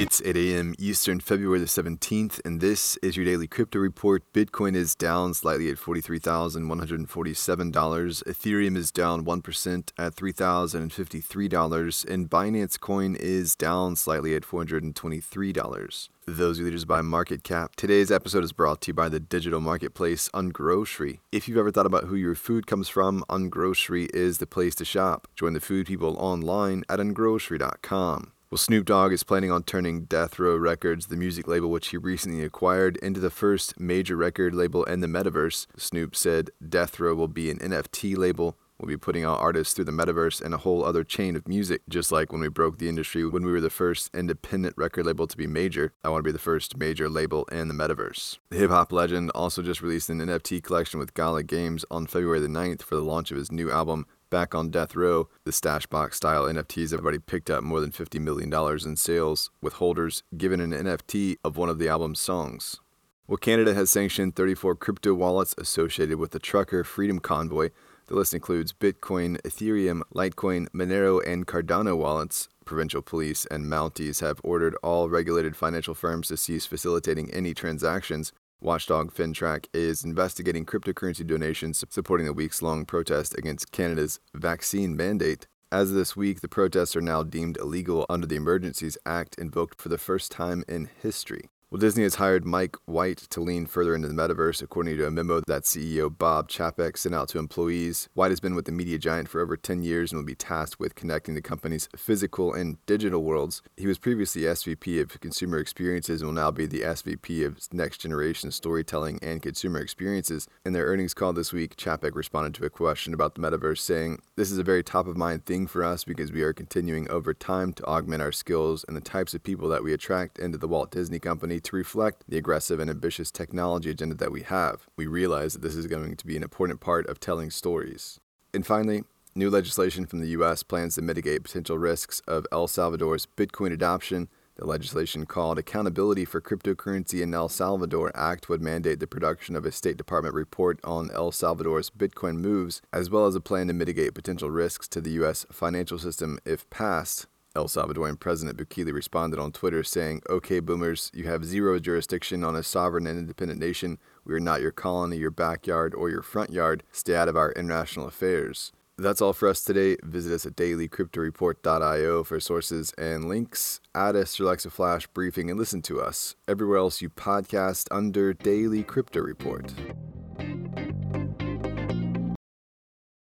It's 8 a.m. Eastern, February the 17th, and this is your daily crypto report. Bitcoin is down slightly at $43,147. Ethereum is down 1% at $3,053, and Binance Coin is down slightly at $423. Those are leaders by market cap. Today's episode is brought to you by the digital marketplace Ungrocery. If you've ever thought about who your food comes from, Ungrocery is the place to shop. Join the food people online at ungrocery.com. Well, Snoop Dogg is planning on turning Death Row Records, the music label which he recently acquired, into the first major record label in the metaverse. Snoop said Death Row will be an NFT label. We'll be putting out artists through the metaverse and a whole other chain of music, just like when we broke the industry when we were the first independent record label to be major. I want to be the first major label in the metaverse. The hip hop legend also just released an NFT collection with Gala Games on February the 9th for the launch of his new album, Back on Death Row, the stash box style NFTs have already picked up more than $50 million in sales, with holders given an NFT of one of the album's songs. Well, Canada has sanctioned 34 crypto wallets associated with the trucker Freedom Convoy. The list includes Bitcoin, Ethereum, Litecoin, Monero, and Cardano wallets. Provincial police and Mounties have ordered all regulated financial firms to cease facilitating any transactions Watchdog FINTRAC is investigating cryptocurrency donations supporting the weeks long protest against Canada's vaccine mandate. As this week, the protests are now deemed illegal under the Emergencies Act invoked for the first time in history. Well, Disney has hired Mike White to lean further into the metaverse, according to a memo that CEO Bob Chapek sent out to employees. White has been with the media giant for over 10 years and will be tasked with connecting the company's physical and digital worlds. He was previously SVP of Consumer Experiences and will now be the SVP of Next Generation Storytelling and Consumer Experiences. In their earnings call this week, Chapek responded to a question about the metaverse, saying, This is a very top of mind thing for us because we are continuing over time to augment our skills and the types of people that we attract into the Walt Disney Company to reflect the aggressive and ambitious technology agenda that we have. We realize that this is going to be an important part of telling stories. And finally, new legislation from the U.S. plans to mitigate potential risks of El Salvador's Bitcoin adoption. The legislation called Accountability for Cryptocurrency in El Salvador Act would mandate the production of a State Department report on El Salvador's Bitcoin moves, as well as a plan to mitigate potential risks to the U.S. financial system if passed. El Salvadorian President Bukele responded on Twitter saying, Okay, boomers, you have zero jurisdiction on a sovereign and independent nation. We are not your colony, your backyard, or your front yard. Stay out of our international affairs. That's all for us today. Visit us at dailycryptoreport.io for sources and links. Add us to Alexa Flash briefing and listen to us everywhere else you podcast under Daily Crypto Report.